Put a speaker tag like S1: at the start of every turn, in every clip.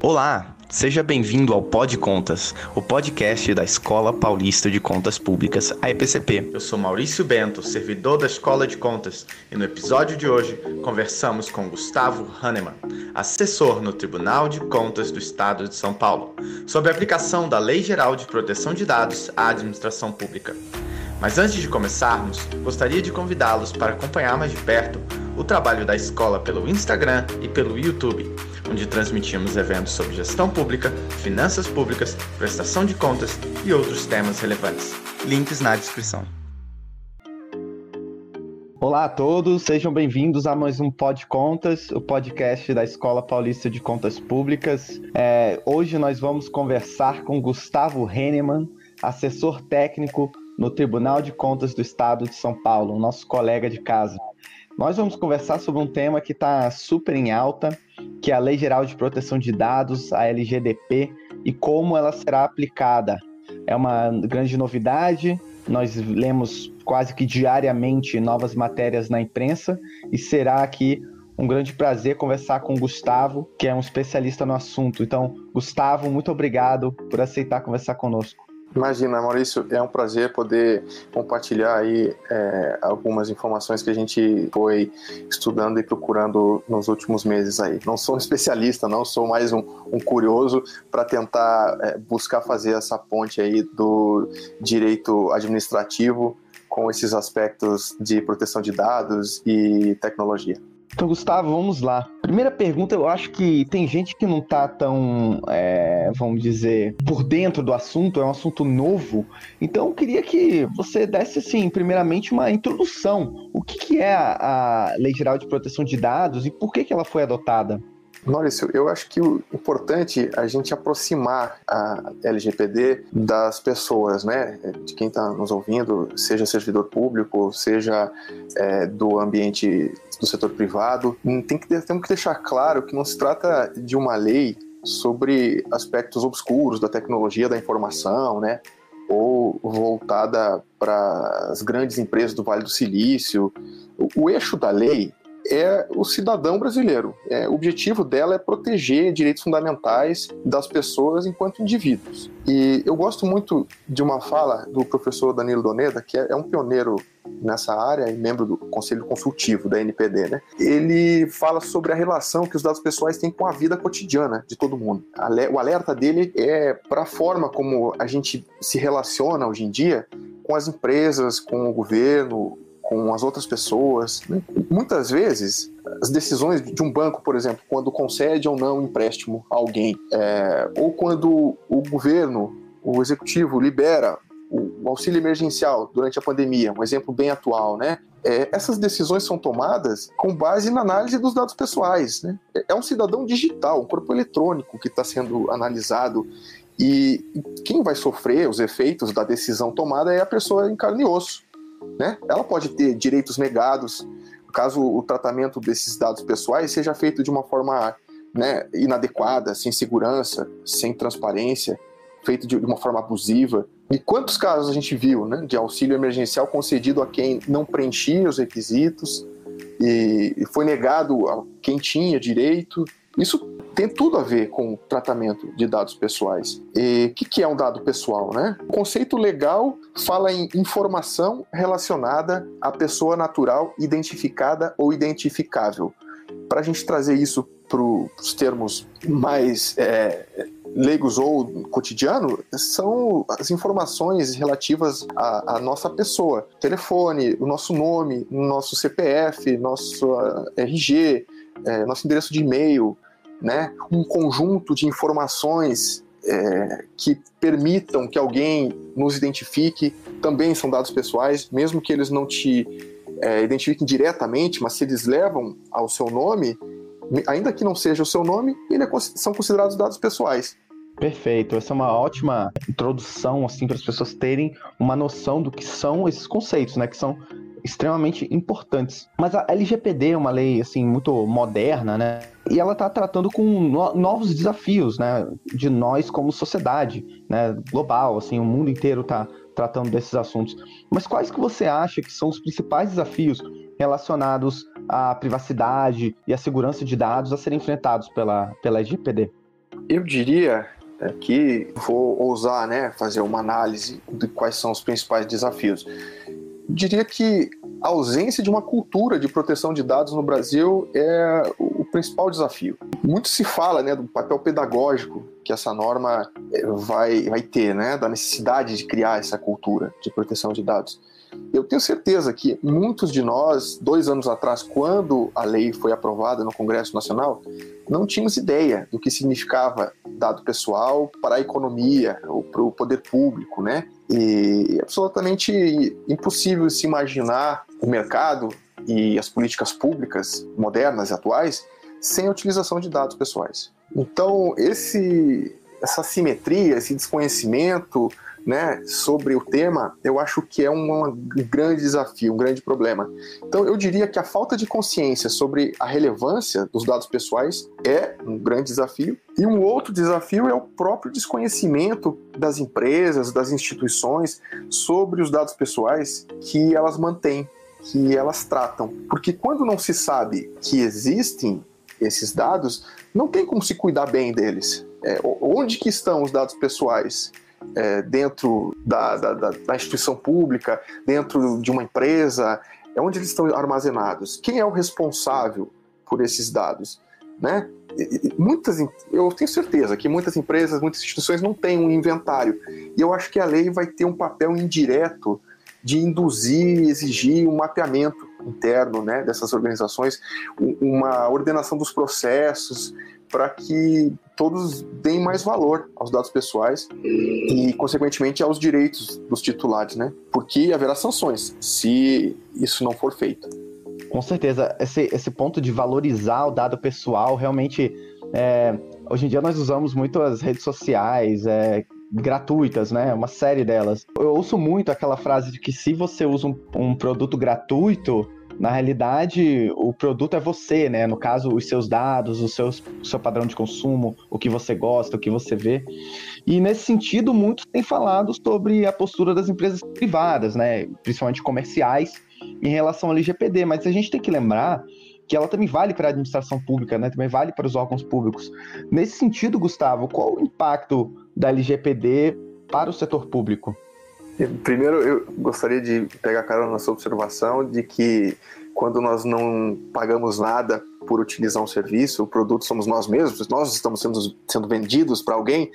S1: Olá, seja bem-vindo ao Pod Contas, o podcast da Escola Paulista de Contas Públicas, a EPCP. Eu sou Maurício Bento, servidor da Escola de Contas, e no episódio de hoje conversamos com Gustavo Hahnemann, assessor no Tribunal de Contas do Estado de São Paulo, sobre a aplicação da Lei Geral de Proteção de Dados à administração pública. Mas antes de começarmos, gostaria de convidá-los para acompanhar mais de perto o trabalho da escola pelo Instagram e pelo YouTube onde transmitimos eventos sobre gestão pública, finanças públicas, prestação de contas e outros temas relevantes. Links na descrição. Olá a todos, sejam bem-vindos a mais um Pod Contas, o podcast da Escola Paulista de Contas Públicas. É, hoje nós vamos conversar com Gustavo Hennemann, assessor técnico no Tribunal de Contas do Estado de São Paulo, nosso colega de casa. Nós vamos conversar sobre um tema que está super em alta, que é a Lei Geral de Proteção de Dados, a LGDP, e como ela será aplicada. É uma grande novidade, nós lemos quase que diariamente novas matérias na imprensa, e será aqui um grande prazer conversar com o Gustavo, que é um especialista no assunto. Então, Gustavo, muito obrigado por aceitar conversar conosco.
S2: Imagina, Maurício, é um prazer poder compartilhar aí é, algumas informações que a gente foi estudando e procurando nos últimos meses aí. Não sou um especialista, não sou mais um, um curioso para tentar é, buscar fazer essa ponte aí do direito administrativo com esses aspectos de proteção de dados e tecnologia.
S1: Então, Gustavo, vamos lá. Primeira pergunta, eu acho que tem gente que não tá tão, é, vamos dizer, por dentro do assunto, é um assunto novo. Então, eu queria que você desse, assim, primeiramente uma introdução. O que, que é a, a Lei Geral de Proteção de Dados e por que, que ela foi adotada?
S2: Maurício, eu acho que o importante é a gente aproximar a LGPD das pessoas, né? De quem está nos ouvindo, seja servidor público, seja é, do ambiente do setor privado. Tem que, temos que deixar claro que não se trata de uma lei sobre aspectos obscuros da tecnologia da informação, né? Ou voltada para as grandes empresas do Vale do Silício. O, o eixo da lei é o cidadão brasileiro. É, o objetivo dela é proteger direitos fundamentais das pessoas enquanto indivíduos. E eu gosto muito de uma fala do professor Danilo Doneda, que é, é um pioneiro nessa área e membro do Conselho Consultivo da NPD, né? Ele fala sobre a relação que os dados pessoais têm com a vida cotidiana de todo mundo. O alerta dele é para a forma como a gente se relaciona hoje em dia com as empresas, com o governo, com as outras pessoas. Né? Muitas vezes, as decisões de um banco, por exemplo, quando concede ou não empréstimo a alguém, é, ou quando o governo, o executivo, libera o auxílio emergencial durante a pandemia, um exemplo bem atual, né? É, essas decisões são tomadas com base na análise dos dados pessoais. Né? É um cidadão digital, um corpo eletrônico que está sendo analisado e quem vai sofrer os efeitos da decisão tomada é a pessoa em carne e osso né? Ela pode ter direitos negados caso o tratamento desses dados pessoais seja feito de uma forma né, inadequada, sem segurança, sem transparência, feito de uma forma abusiva. E quantos casos a gente viu né, de auxílio emergencial concedido a quem não preenchia os requisitos e foi negado a quem tinha direito? Isso tem tudo a ver com o tratamento de dados pessoais. E o que, que é um dado pessoal, né? O conceito legal fala em informação relacionada à pessoa natural identificada ou identificável. Para a gente trazer isso para os termos mais é, leigos ou cotidiano, são as informações relativas à, à, nossa pessoa. Telefone, o nosso nome, nosso CPF, nosso RG, é, nosso endereço de e-mail, né, um conjunto de informações é, que permitam que alguém nos identifique, também são dados pessoais, mesmo que eles não te é, identifiquem diretamente, mas se eles levam ao seu nome, ainda que não seja o seu nome, eles é, são considerados dados pessoais.
S1: Perfeito, essa é uma ótima introdução assim para as pessoas terem uma noção do que são esses conceitos, né, que são extremamente importantes. Mas a LGPD é uma lei assim muito moderna, né? E ela está tratando com no novos desafios, né, de nós como sociedade, né, global, assim, o mundo inteiro está tratando desses assuntos. Mas quais que você acha que são os principais desafios relacionados à privacidade e à segurança de dados a serem enfrentados pela, pela LGPD?
S2: Eu diria é, que vou ousar né, fazer uma análise de quais são os principais desafios. Diria que a ausência de uma cultura de proteção de dados no Brasil é o principal desafio. Muito se fala né, do papel pedagógico que essa norma é, vai, vai ter, né, da necessidade de criar essa cultura de proteção de dados. Eu tenho certeza que muitos de nós, dois anos atrás, quando a lei foi aprovada no Congresso Nacional, não tínhamos ideia do que significava dado pessoal para a economia ou para o poder público, né? E é absolutamente impossível se imaginar o mercado e as políticas públicas modernas e atuais sem a utilização de dados pessoais. Então, esse, essa simetria, esse desconhecimento né, sobre o tema, eu acho que é um grande desafio, um grande problema. Então, eu diria que a falta de consciência sobre a relevância dos dados pessoais é um grande desafio. E um outro desafio é o próprio desconhecimento das empresas, das instituições sobre os dados pessoais que elas mantêm, que elas tratam. Porque quando não se sabe que existem esses dados, não tem como se cuidar bem deles. É, onde que estão os dados pessoais? É, dentro da, da, da, instituição pública, dentro de uma empresa, é onde eles estão armazenados? Quem é o responsável por esses dados? Né? muitas, eu tenho certeza que muitas empresas, muitas instituições não têm um inventário. E eu acho que a lei vai ter um papel indireto de induzir, exigir um mapeamento interno né, dessas organizações, uma ordenação dos processos, para que todos deem mais valor aos dados pessoais e, consequentemente, aos direitos dos titulares, né? Porque haverá sanções se isso não for feito.
S1: Com certeza, esse, esse ponto de valorizar o dado pessoal, realmente, é, hoje em dia nós usamos muito as redes sociais, é, gratuitas, né? Uma série delas. Eu ouço muito aquela frase de que se você usa um, um produto gratuito, na realidade, o produto é você, né? No caso, os seus dados, o seu, padrão de consumo, o que você gosta, o que você vê. E nesse sentido, muitos têm falado sobre a postura das empresas privadas, né? Principalmente comerciais, em relação ao LGPD. Mas a gente tem que lembrar que ela também vale para a administração pública, né? Também vale para os órgãos públicos. Nesse sentido, Gustavo, qual o impacto da LGPD para o setor público?
S2: Primeiro, eu gostaria de pegar a cara na sua observação de que quando nós não pagamos nada por utilizar um serviço, o produto somos nós mesmos, nós estamos sendo, sendo vendidos para alguém,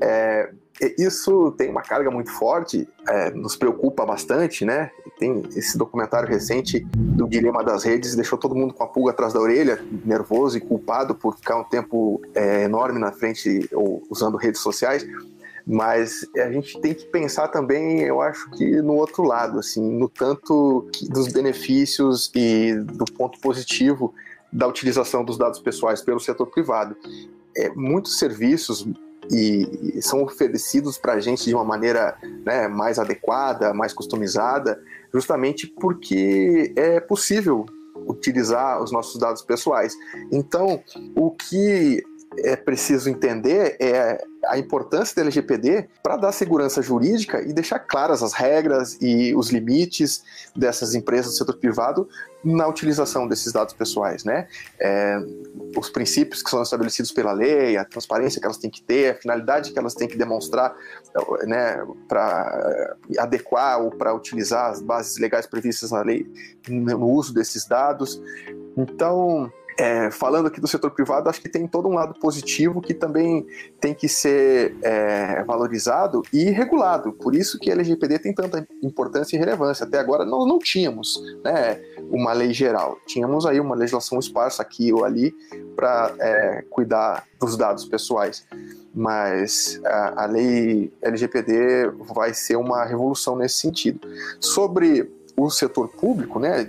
S2: é, isso tem uma carga muito forte, é, nos preocupa bastante, né? Tem esse documentário recente do Dilema das Redes, deixou todo mundo com a pulga atrás da orelha, nervoso e culpado por ficar um tempo é, enorme na frente ou usando redes sociais mas a gente tem que pensar também, eu acho que no outro lado, assim, no tanto dos benefícios e do ponto positivo da utilização dos dados pessoais pelo setor privado. É, muitos serviços e, e são oferecidos para a gente de uma maneira né, mais adequada, mais customizada, justamente porque é possível utilizar os nossos dados pessoais. Então, o que é preciso entender é a importância da LGPD para dar segurança jurídica e deixar claras as regras e os limites dessas empresas do setor privado na utilização desses dados pessoais, né? É, os princípios que são estabelecidos pela lei, a transparência que elas têm que ter, a finalidade que elas têm que demonstrar, né, para adequar ou para utilizar as bases legais previstas na lei no uso desses dados. Então, é, falando aqui do setor privado, acho que tem todo um lado positivo que também tem que ser é, valorizado e regulado. Por isso que a LGPD tem tanta importância e relevância. Até agora nós não tínhamos né, uma lei geral. Tínhamos aí uma legislação esparsa aqui ou ali para é, cuidar dos dados pessoais. Mas a, a lei LGPD vai ser uma revolução nesse sentido. Sobre o setor público, né,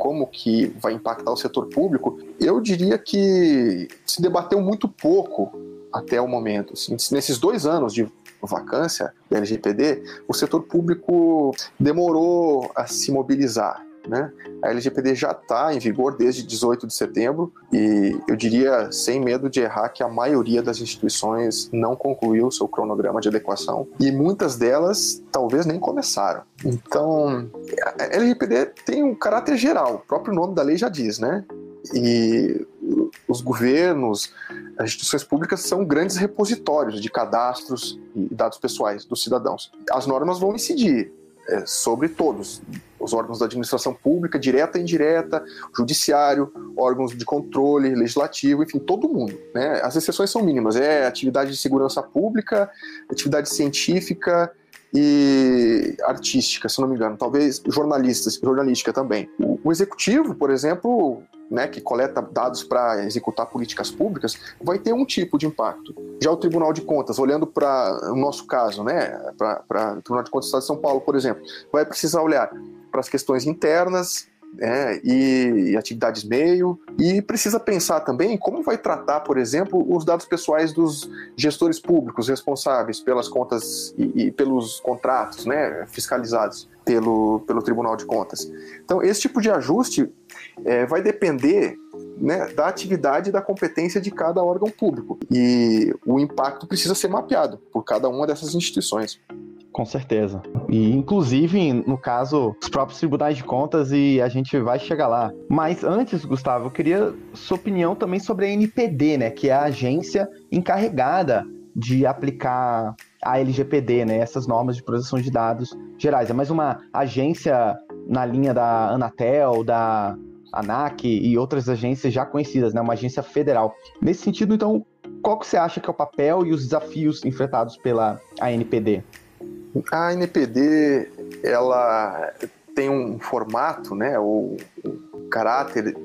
S2: como que vai impactar o setor público, eu diria que se debateu muito pouco até o momento. Assim, nesses dois anos de vacância da LGPD, o setor público demorou a se mobilizar. Né? A LGPD já está em vigor desde 18 de setembro e eu diria, sem medo de errar, que a maioria das instituições não concluiu seu cronograma de adequação e muitas delas talvez nem começaram. Então, a LGPD tem um caráter geral, o próprio nome da lei já diz, né? E os governos, as instituições públicas são grandes repositórios de cadastros e dados pessoais dos cidadãos. As normas vão incidir é, sobre todos, os órgãos da administração pública, direta e indireta, judiciário, órgãos de controle, legislativo, enfim, todo mundo. Né? As exceções são mínimas, é atividade de segurança pública, atividade científica e artística, se não me engano, talvez jornalistas, jornalística também. O executivo, por exemplo, né, que coleta dados para executar políticas públicas, vai ter um tipo de impacto. Já o Tribunal de Contas, olhando para o nosso caso, né, para o Tribunal de Contas do Estado de São Paulo, por exemplo, vai precisar olhar para as questões internas, é, e, e, atividades meio, e precisa pensar também como vai tratar, por exemplo, os dados pessoais dos gestores públicos responsáveis pelas contas e, e pelos contratos né, fiscalizados pelo, pelo Tribunal de Contas. Então, esse tipo de ajuste é, vai depender né, da atividade e da competência de cada órgão público. E o impacto precisa ser mapeado por cada uma dessas instituições.
S1: Com certeza. E inclusive, no caso, os próprios tribunais de contas e a gente vai chegar lá. Mas antes, Gustavo, eu queria sua opinião também sobre a NPD, né, que é a agência encarregada de aplicar a LGPD, né, essas normas de proteção de dados gerais. É mais uma agência na linha da Anatel, da ANAC e outras agências já conhecidas, né, uma agência federal. Nesse sentido, então, qual que você acha que é o papel e os desafios enfrentados pela ANPD?
S2: A NPD, ela tem um formato, né, ou um caráter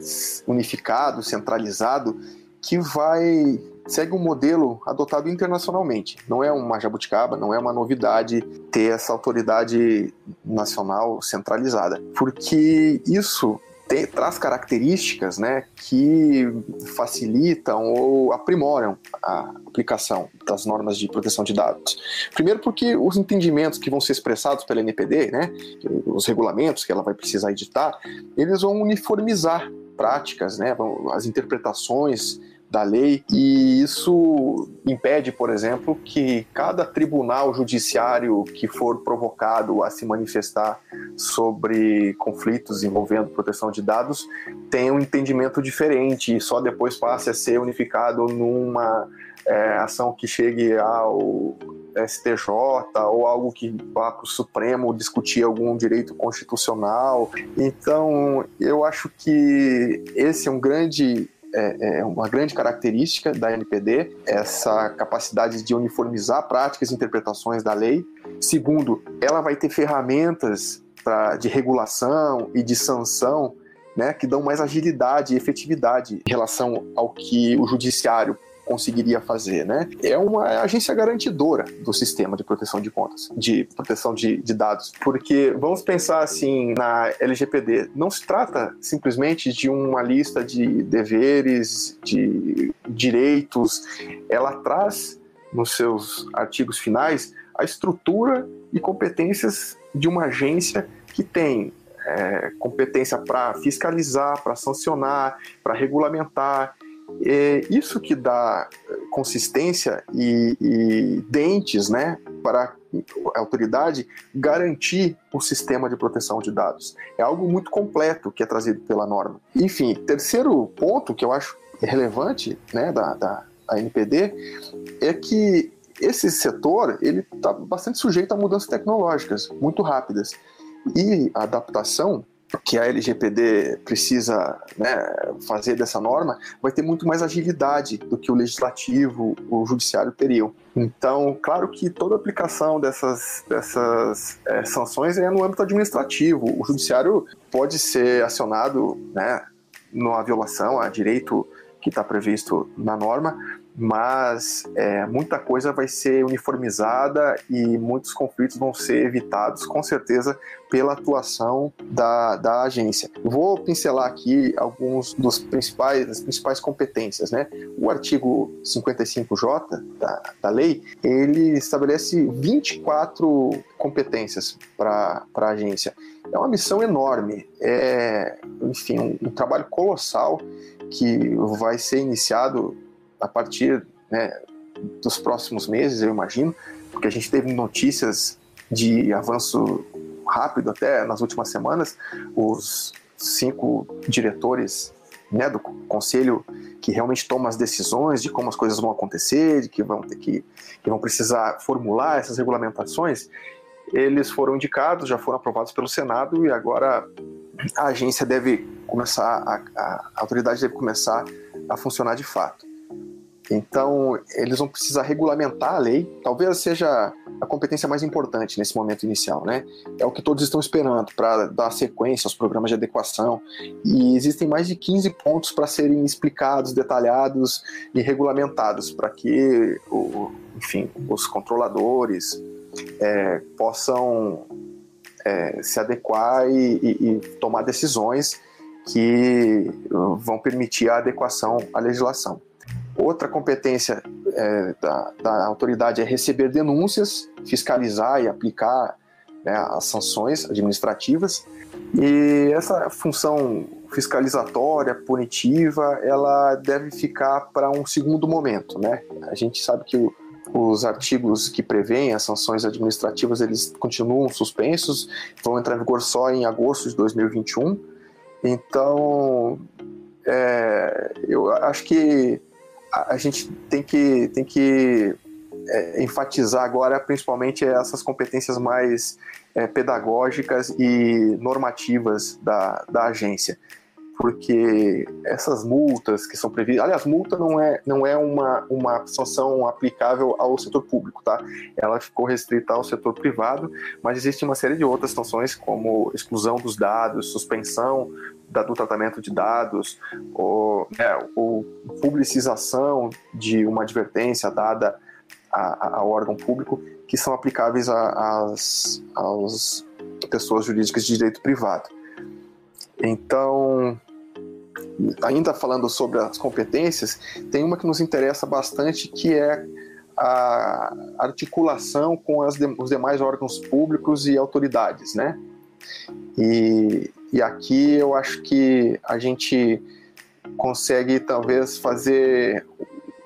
S2: unificado, centralizado, que vai segue um modelo adotado internacionalmente. Não é uma jabuticaba, não é uma novidade ter essa autoridade nacional centralizada, porque isso tem, traz características né, que facilitam ou aprimoram a aplicação das normas de proteção de dados. Primeiro, porque os entendimentos que vão ser expressados pela NPD, né, os regulamentos que ela vai precisar editar, eles vão uniformizar práticas, né, as interpretações da lei, e isso impede, por exemplo, que cada tribunal judiciário que for provocado a se manifestar sobre conflitos envolvendo proteção de dados tenha um entendimento diferente e só depois passe a ser unificado numa é, ação que chegue ao STJ ou algo que vá para o Supremo discutir algum direito constitucional. Então, eu acho que esse é um grande é, é uma grande característica da NPD, essa capacidade de uniformizar práticas e interpretações da lei. Segundo, ela vai ter ferramentas pra, de regulação e de sanção né, que dão mais agilidade e efetividade em relação ao que o judiciário conseguiria fazer, né? É uma agência garantidora do sistema de proteção de contas, de proteção de, de dados, porque vamos pensar assim na LGPD, não se trata simplesmente de uma lista de deveres, de direitos, ela traz nos seus artigos finais a estrutura e competências de uma agência que tem é, competência para fiscalizar, para sancionar, para regulamentar, é isso que dá consistência e, e dentes né, para a autoridade garantir o sistema de proteção de dados. É algo muito completo que é trazido pela norma. Enfim, terceiro ponto que eu acho relevante né, da, da NPD é que esse setor ele está bastante sujeito a mudanças tecnológicas muito rápidas e a adaptação que a LGPD precisa né, fazer dessa norma vai ter muito mais agilidade do que o legislativo, o judiciário teriam. Então, claro que toda aplicação dessas, dessas é, sanções é no âmbito administrativo. O judiciário pode ser acionado né, numa violação a direito que está previsto na norma, mas é, muita coisa vai ser uniformizada e muitos conflitos vão ser evitados, com certeza, pela atuação da, da agência. Vou pincelar aqui alguns dos principais, das principais competências, né? O artigo 55J da, da lei, ele estabelece 24 competências para a agência. É uma missão enorme, é, enfim, um, um trabalho colossal que vai ser iniciado a partir né, dos próximos meses, eu imagino, porque a gente teve notícias de avanço rápido até nas últimas semanas. Os cinco diretores né, do conselho que realmente toma as decisões de como as coisas vão acontecer, de que vão ter que, que vão precisar formular essas regulamentações, eles foram indicados, já foram aprovados pelo Senado e agora a agência deve começar, a, a autoridade deve começar a funcionar de fato. Então, eles vão precisar regulamentar a lei, talvez seja a competência mais importante nesse momento inicial, né? É o que todos estão esperando para dar sequência aos programas de adequação. E existem mais de 15 pontos para serem explicados, detalhados e regulamentados para que, o, enfim, os controladores é, possam é, se adequar e, e, e tomar decisões que vão permitir a adequação à legislação. Outra competência é, da, da, autoridade é receber denúncias, fiscalizar e aplicar né, as sanções administrativas. E essa função fiscalizatória, punitiva, ela deve ficar para um segundo momento. Né? A gente sabe que o, os artigos que prevêem as sanções administrativas eles continuam suspensos, vão entrar em vigor só em agosto de 2021. Então, é, eu acho que a, gente tem que, tem que é, enfatizar agora principalmente essas competências mais é, pedagógicas e normativas da, da agência. Porque essas multas que são previstas. Aliás, multa não é, não é uma, uma sanção aplicável ao setor público, tá? Ela ficou restrita ao setor privado, mas existe uma série de outras sanções, como exclusão dos dados, suspensão do tratamento de dados, ou, né, ou publicização de uma advertência dada a, ao órgão público, que são aplicáveis às pessoas jurídicas de direito privado. Então, ainda falando sobre as competências, tem uma que nos interessa bastante, que é a articulação com as, os demais órgãos públicos e autoridades, né? E, e aqui eu acho que a gente consegue talvez fazer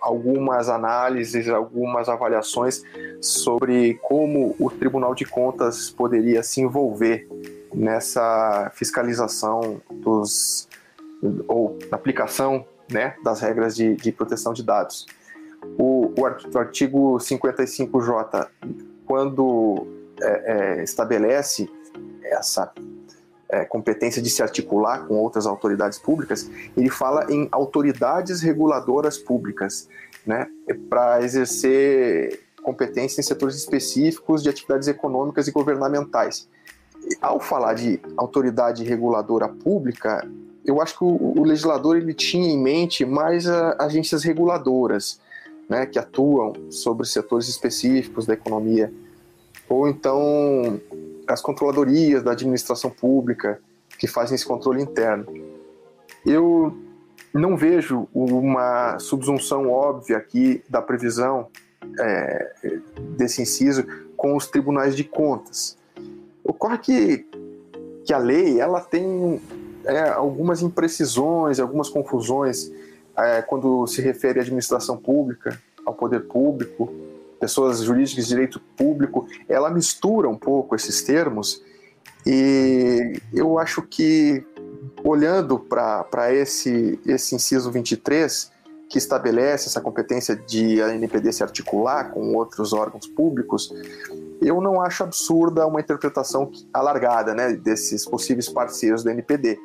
S2: algumas análises, algumas avaliações sobre como o Tribunal de Contas poderia se envolver nessa fiscalização dos ou aplicação né, das regras de, de proteção de dados. O, o artigo 55J, quando é, é, estabelece essa é, competência de se articular com outras autoridades públicas, ele fala em autoridades reguladoras públicas, né, para exercer competência em setores específicos de atividades econômicas e governamentais. Ao falar de autoridade reguladora pública, eu acho que o, o legislador ele tinha em mente mais a, agências reguladoras, né, que atuam sobre setores específicos da economia, ou então as controladorias da administração pública que fazem esse controle interno. Eu não vejo uma subsunção óbvia aqui da previsão é, desse inciso com os tribunais de contas. Ocorre que, que a lei ela tem é, algumas imprecisões, algumas confusões é, quando se refere à administração pública, ao poder público, pessoas jurídicas de direito público, ela mistura um pouco esses termos e eu acho que olhando para esse, esse inciso 23, que estabelece essa competência de a NPD se articular com outros órgãos públicos, eu não acho absurda uma interpretação alargada né, desses possíveis parceiros da NPD.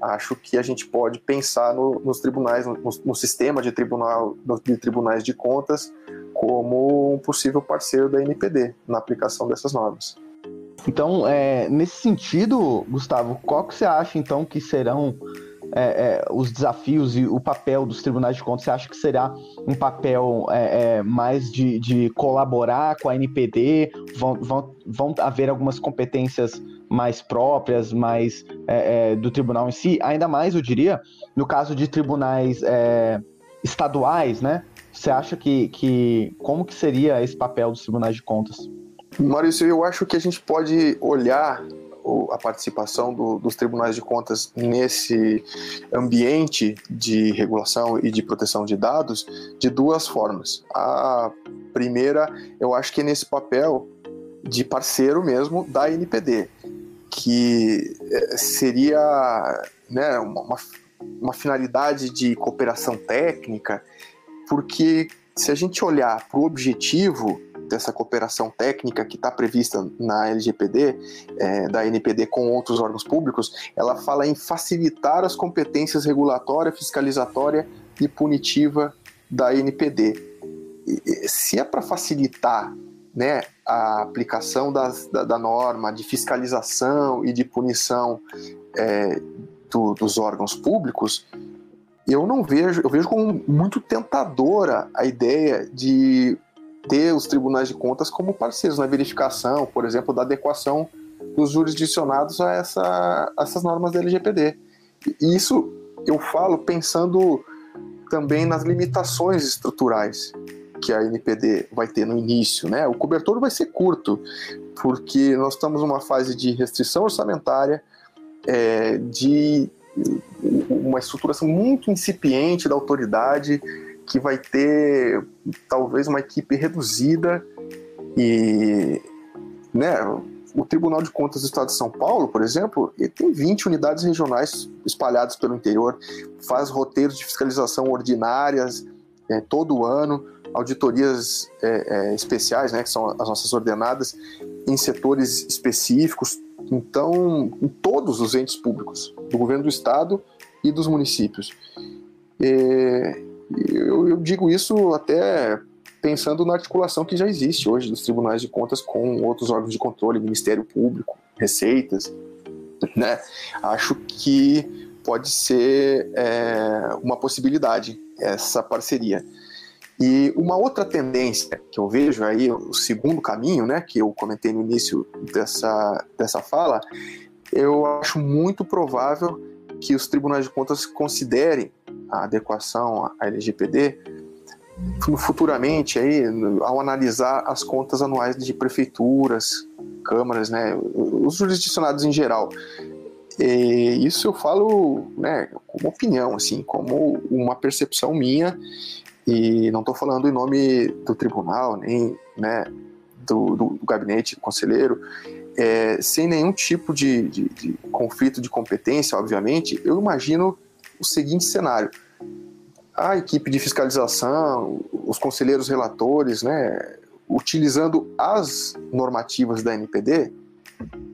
S2: Acho que a gente pode pensar no, nos tribunais, no, no, sistema de, tribunal, de tribunais de contas, como um possível parceiro da NPD na aplicação dessas normas.
S1: Então, é, nesse sentido, Gustavo, qual que você acha então que serão é, é, os desafios e o papel dos tribunais de contas? Você acha que será um papel é, é mais de, de, colaborar com a NPD? Vão, vão, vão haver algumas competências mais próprias, mais é, do tribunal em si? Ainda mais, eu diria, no caso de tribunais estaduais, né? Você acha que, que como que seria esse papel dos tribunais de contas?
S2: Maurício, eu acho que a gente pode olhar a participação do, dos tribunais de contas nesse ambiente de regulação e de proteção de dados de duas formas. A primeira, eu acho que é nesse papel de parceiro mesmo da NPD, que é, seria né, uma, uma finalidade de cooperação técnica, porque se a gente olhar para o objetivo dessa cooperação técnica que está prevista na LGPD, é, da NPD com outros órgãos públicos, ela fala em facilitar as competências regulatória, fiscalizatória e punitiva da NPD. E, se é para facilitar né, a aplicação das, da, da, norma de fiscalização e de punição é, do, dos órgãos públicos, eu não vejo, eu vejo como muito tentadora a ideia de ter os tribunais de contas como parceiros na verificação, por exemplo, da adequação dos jurisdicionados a, essa, a essas normas da LGPD. E isso eu falo pensando também nas limitações estruturais que a NPD vai ter no início, né? O cobertor vai ser curto, porque nós estamos numa fase de restrição orçamentária, é, de uma estruturação muito incipiente da autoridade, que vai ter talvez uma equipe reduzida e, né? O Tribunal de Contas do Estado de São Paulo, por exemplo, tem 20 unidades regionais espalhadas pelo interior, faz roteiros de fiscalização ordinárias é, todo ano, auditorias é, é, especiais, né, que são as nossas ordenadas, em setores específicos, então, em todos os entes públicos, do governo do estado e dos municípios. É, eu, eu digo isso até pensando na articulação que já existe hoje dos tribunais de contas com outros órgãos de controle, Ministério Público, Receitas, né? Acho que pode ser é, uma possibilidade essa parceria. E uma outra tendência que eu vejo aí, o segundo caminho, né, que eu comentei no início dessa, dessa fala, eu acho muito provável que os tribunais de contas considerem a adequação à LGPD futuramente aí ao analisar as contas anuais de prefeituras, câmaras, né, os jurisdicionados em geral. E isso eu falo, né, como opinião, assim, como uma percepção minha e não estou falando em nome do tribunal, nem né, do, do, do gabinete do conselheiro, é, sem nenhum tipo de, de, de, conflito de competência, obviamente, eu imagino o seguinte cenário. A equipe de fiscalização, os conselheiros relatores, né, utilizando as normativas da NPD,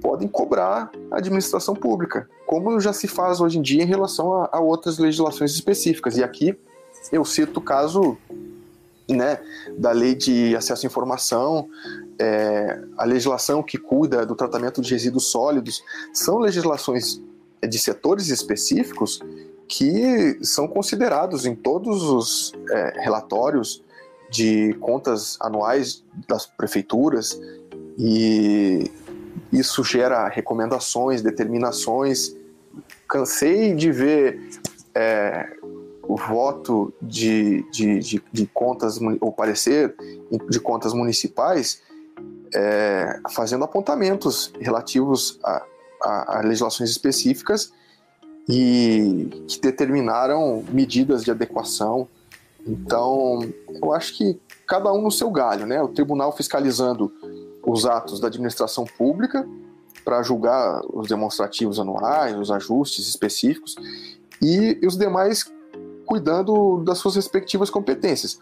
S2: podem cobrar a administração pública, como já se faz hoje em dia em relação a, a outras legislações específicas. E aqui eu cito o caso né, da lei de acesso à informação, é, a legislação que cuida do tratamento de resíduos sólidos, são legislações de setores específicos que são considerados em todos os é, relatórios de contas anuais das prefeituras e isso gera recomendações, determinações. Cansei de ver é, voto de, de, de, de contas, ou parecer de contas municipais, é, fazendo apontamentos relativos a, a, a, legislações específicas e que determinaram medidas de adequação. Então, eu acho que cada um no seu galho, né? O tribunal fiscalizando os atos da administração pública para julgar os demonstrativos anuais, os ajustes específicos, e os demais cuidando das suas respectivas competências.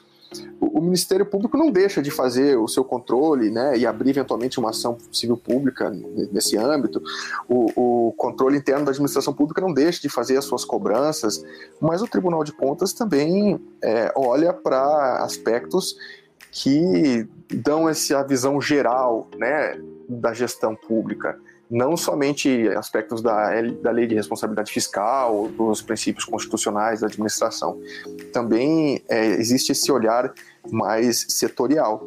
S2: O, Ministério Público não deixa de fazer o seu controle né, e abrir eventualmente uma ação civil pública nesse âmbito. O, o controle interno da administração pública não deixa de fazer as suas cobranças, mas o Tribunal de Contas também é, olha para aspectos que dão essa visão geral né, da gestão pública não somente aspectos da, da lei de responsabilidade fiscal, dos princípios constitucionais da administração, também é, existe esse olhar mais setorial.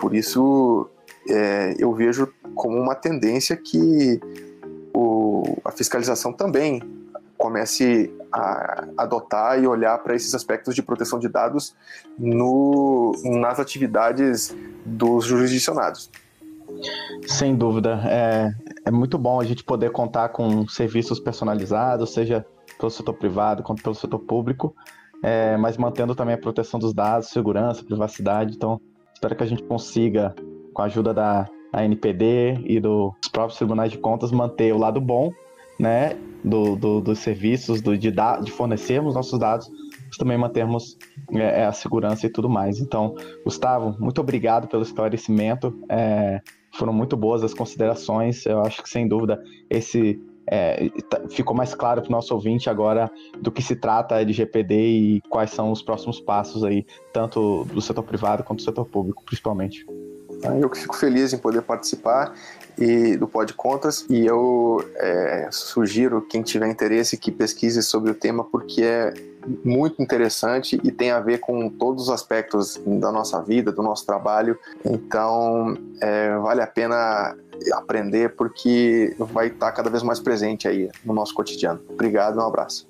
S2: Por isso, é, eu vejo como uma tendência que o, a fiscalização também comece a adotar e olhar para esses aspectos de proteção de dados no, nas atividades dos jurisdicionados.
S1: Sem dúvida. É, é muito bom a gente poder contar com serviços personalizados, seja pelo setor privado quanto pelo setor público, é, mas mantendo também a proteção dos dados, segurança, privacidade. Então, espero que a gente consiga, com a ajuda da, da NPD e dos próprios tribunais de contas, manter o lado bom né, do, do, dos serviços, do, de, da, de fornecermos nossos dados, mas também mantermos é, é, a segurança e tudo mais. Então, Gustavo, muito obrigado pelo esclarecimento. É, foram muito boas as considerações. Eu acho que, sem dúvida, esse é, tá, ficou mais claro para o nosso ouvinte agora do que se trata a LGPD e quais são os próximos passos aí, tanto do setor privado quanto do setor público, principalmente.
S2: Eu que fico feliz em poder participar e do Pod Contas e eu é, sugiro quem tiver interesse que pesquise sobre o tema porque é muito interessante e tem a ver com todos os aspectos da nossa vida, do nosso trabalho. Então é, vale a pena aprender porque vai estar cada vez mais presente aí no nosso cotidiano. Obrigado, um abraço.